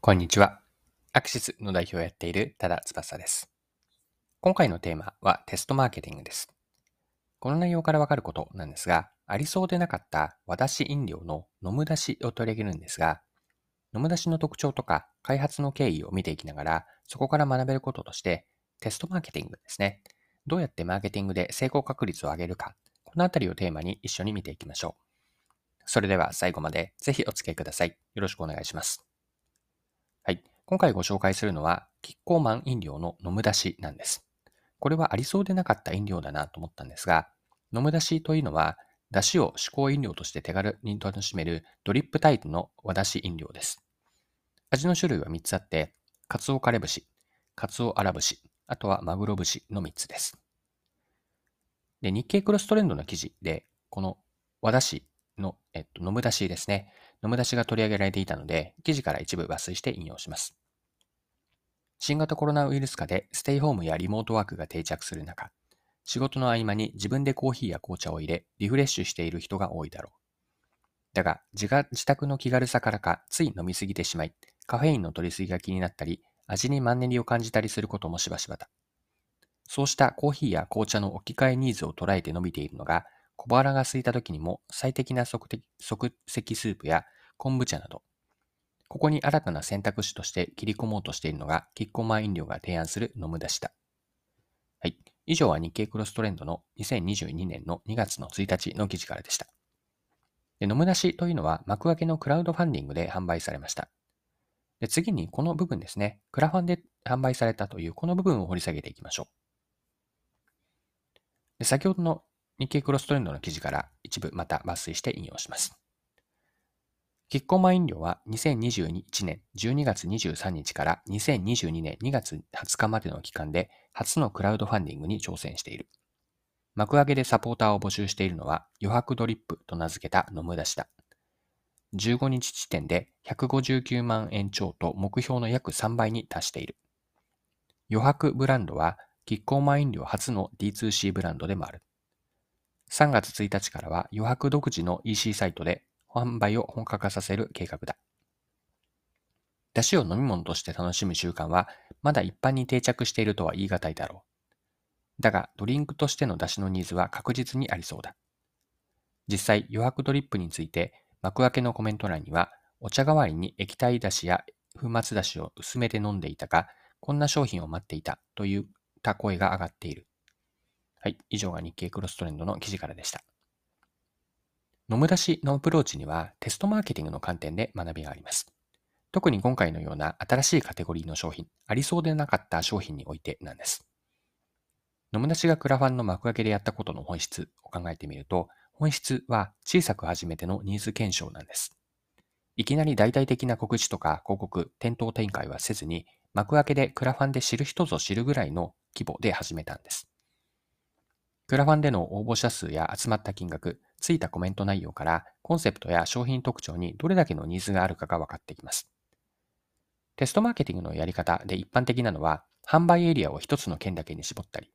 こんにちは。アクシスの代表をやっている多田翼です。今回のテーマはテストマーケティングです。この内容からわかることなんですが、ありそうでなかった和出し飲料の飲む出しを取り上げるんですが、飲む出しの特徴とか開発の経緯を見ていきながら、そこから学べることとして、テストマーケティングですね。どうやってマーケティングで成功確率を上げるか、このあたりをテーマに一緒に見ていきましょう。それでは最後までぜひお付き合いください。よろしくお願いします。今回ご紹介するのは、キッコーマン飲料の飲む出しなんです。これはありそうでなかった飲料だなと思ったんですが、飲む出しというのは、出汁を嗜好飲料として手軽に楽しめるドリップタイプの和出し飲料です。味の種類は3つあって、カツオカレ節、カツオアラ節、あとはマグロ節の3つです。で、日経クロストレンドの記事で、この和出しの、えっと、飲む出しですね。飲む出しが取り上げられていたので、記事から一部抜粋して引用します。新型コロナウイルス禍でステイホームやリモートワークが定着する中、仕事の合間に自分でコーヒーや紅茶を入れ、リフレッシュしている人が多いだろう。だが、自が自宅の気軽さからか、つい飲みすぎてしまい、カフェインの取りすぎが気になったり、味にマンネリを感じたりすることもしばしばだ。そうしたコーヒーや紅茶の置き換えニーズを捉えて伸びているのが、小腹が空いた時にも最適な即席即席スープや昆布茶など、ここに新たな選択肢として切り込もうとしているのが、キッコーマン飲料が提案する飲む出しだ。はい。以上は日経クロストレンドの2022年の2月の1日の記事からでした。で飲む出しというのは幕開けのクラウドファンディングで販売されました。で次にこの部分ですね、クラファンで販売されたというこの部分を掘り下げていきましょう。で先ほどの日経クロストレンドの記事から一部また抜粋して引用します。キッコーマン飲料は2021年12月23日から2022年2月20日までの期間で初のクラウドファンディングに挑戦している。幕開けでサポーターを募集しているのは余白ドリップと名付けた飲む出しだ。15日時点で159万円超と目標の約3倍に達している。余白ブランドはキッコーマン飲料初の D2C ブランドでもある。3月1日からは余白独自の EC サイトで販売を本格化させる計画だ。出汁を飲み物として楽しむ習慣はまだ一般に定着しているとは言い難いだろう。だが、ドリンクとしての出汁のニーズは確実にありそうだ。実際、余白ドリップについて幕開けのコメント欄には、お茶代わりに液体出汁や粉末出汁を薄めて飲んでいたが、こんな商品を待っていたといった声が上がっている。はい、以上が日経クロストレンドの記事からでした。飲む出しのアプローチにはテストマーケティングの観点で学びがあります。特に今回のような新しいカテゴリーの商品、ありそうでなかった商品においてなんです。飲む出しがクラファンの幕開けでやったことの本質を考えてみると、本質は小さく始めてのニーズ検証なんです。いきなり大々的な告知とか広告、店頭展開はせずに、幕開けでクラファンで知る人ぞ知るぐらいの規模で始めたんです。クラファンでの応募者数や集まった金額、ついたコメント内容からコンセプトや商品特徴にどれだけのニーズがあるかが分かってきます。テストマーケティングのやり方で一般的なのは、販売エリアを一つの県だけに絞ったり、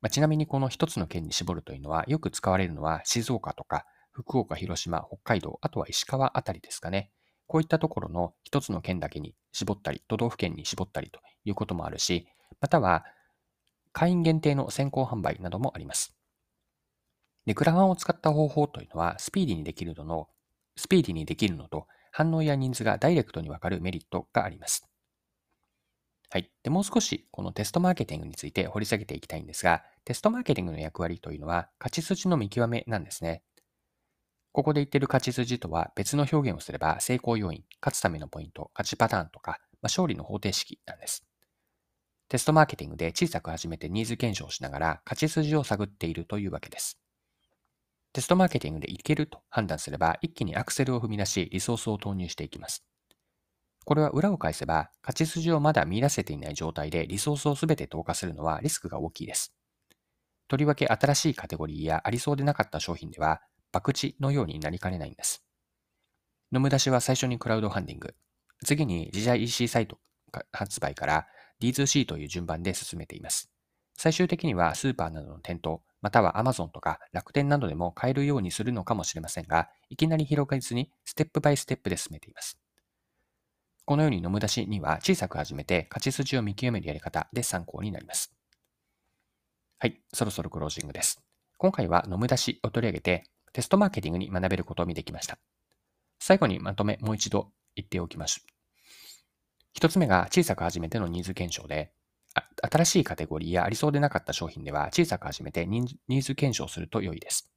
まあ、ちなみにこの一つの県に絞るというのは、よく使われるのは静岡とか福岡、広島、北海道、あとは石川あたりですかね。こういったところの一つの県だけに絞ったり、都道府県に絞ったりということもあるし、または会員限定の先行販売などもあります。で、クラファンを使った方法というのは、スピーディーにできるのの、スピーディーにできるのと、反応や人数がダイレクトにわかるメリットがあります。はい。で、もう少しこのテストマーケティングについて掘り下げていきたいんですが、テストマーケティングの役割というのは、勝ち筋の見極めなんですね。ここで言ってる勝ち筋とは別の表現をすれば成功要因、勝つためのポイント、勝ちパターンとか、まあ、勝利の方程式なんです。テストマーケティングで小さく始めてニーズ検証しながら勝ち筋を探っているというわけです。テストマーケティングでいけると判断すれば一気にアクセルを踏み出しリソースを投入していきます。これは裏を返せば勝ち筋をまだ見出せていない状態でリソースをすべて投下するのはリスクが大きいです。とりわけ新しいカテゴリーやありそうでなかった商品では博打のようになりかねないんです。飲む出しは最初にクラウドファンディング、次に自社 EC サイト発売から D2C という順番で進めています。最終的にはスーパーなどの店頭、または Amazon とか楽天などでも買えるようにするのかもしれませんが、いきなり広がりずにステップバイステップで進めています。このように飲む出しには小さく始めて勝ち筋を見極めるやり方で参考になります。はい、そろそろクロージングです。今回は飲む出しを取り上げてテストマーケティングに学べることを見てきました。最後にまとめもう一度言っておきます。一つ目が小さく始めてのニーズ検証で、新しいカテゴリーやありそうでなかった商品では小さく始めてニーズ検証すると良いです。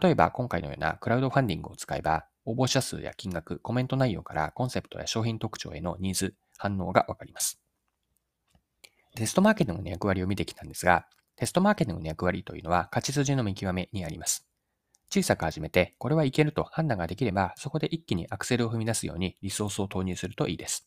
例えば今回のようなクラウドファンディングを使えば、応募者数や金額、コメント内容からコンセプトや商品特徴へのニーズ、反応がわかります。テストマーケティングの役割を見てきたんですが、テストマーケティングの役割というのは勝ち筋の見極めにあります。小さく始めて、これはいけると判断ができれば、そこで一気にアクセルを踏み出すようにリソースを投入するといいです。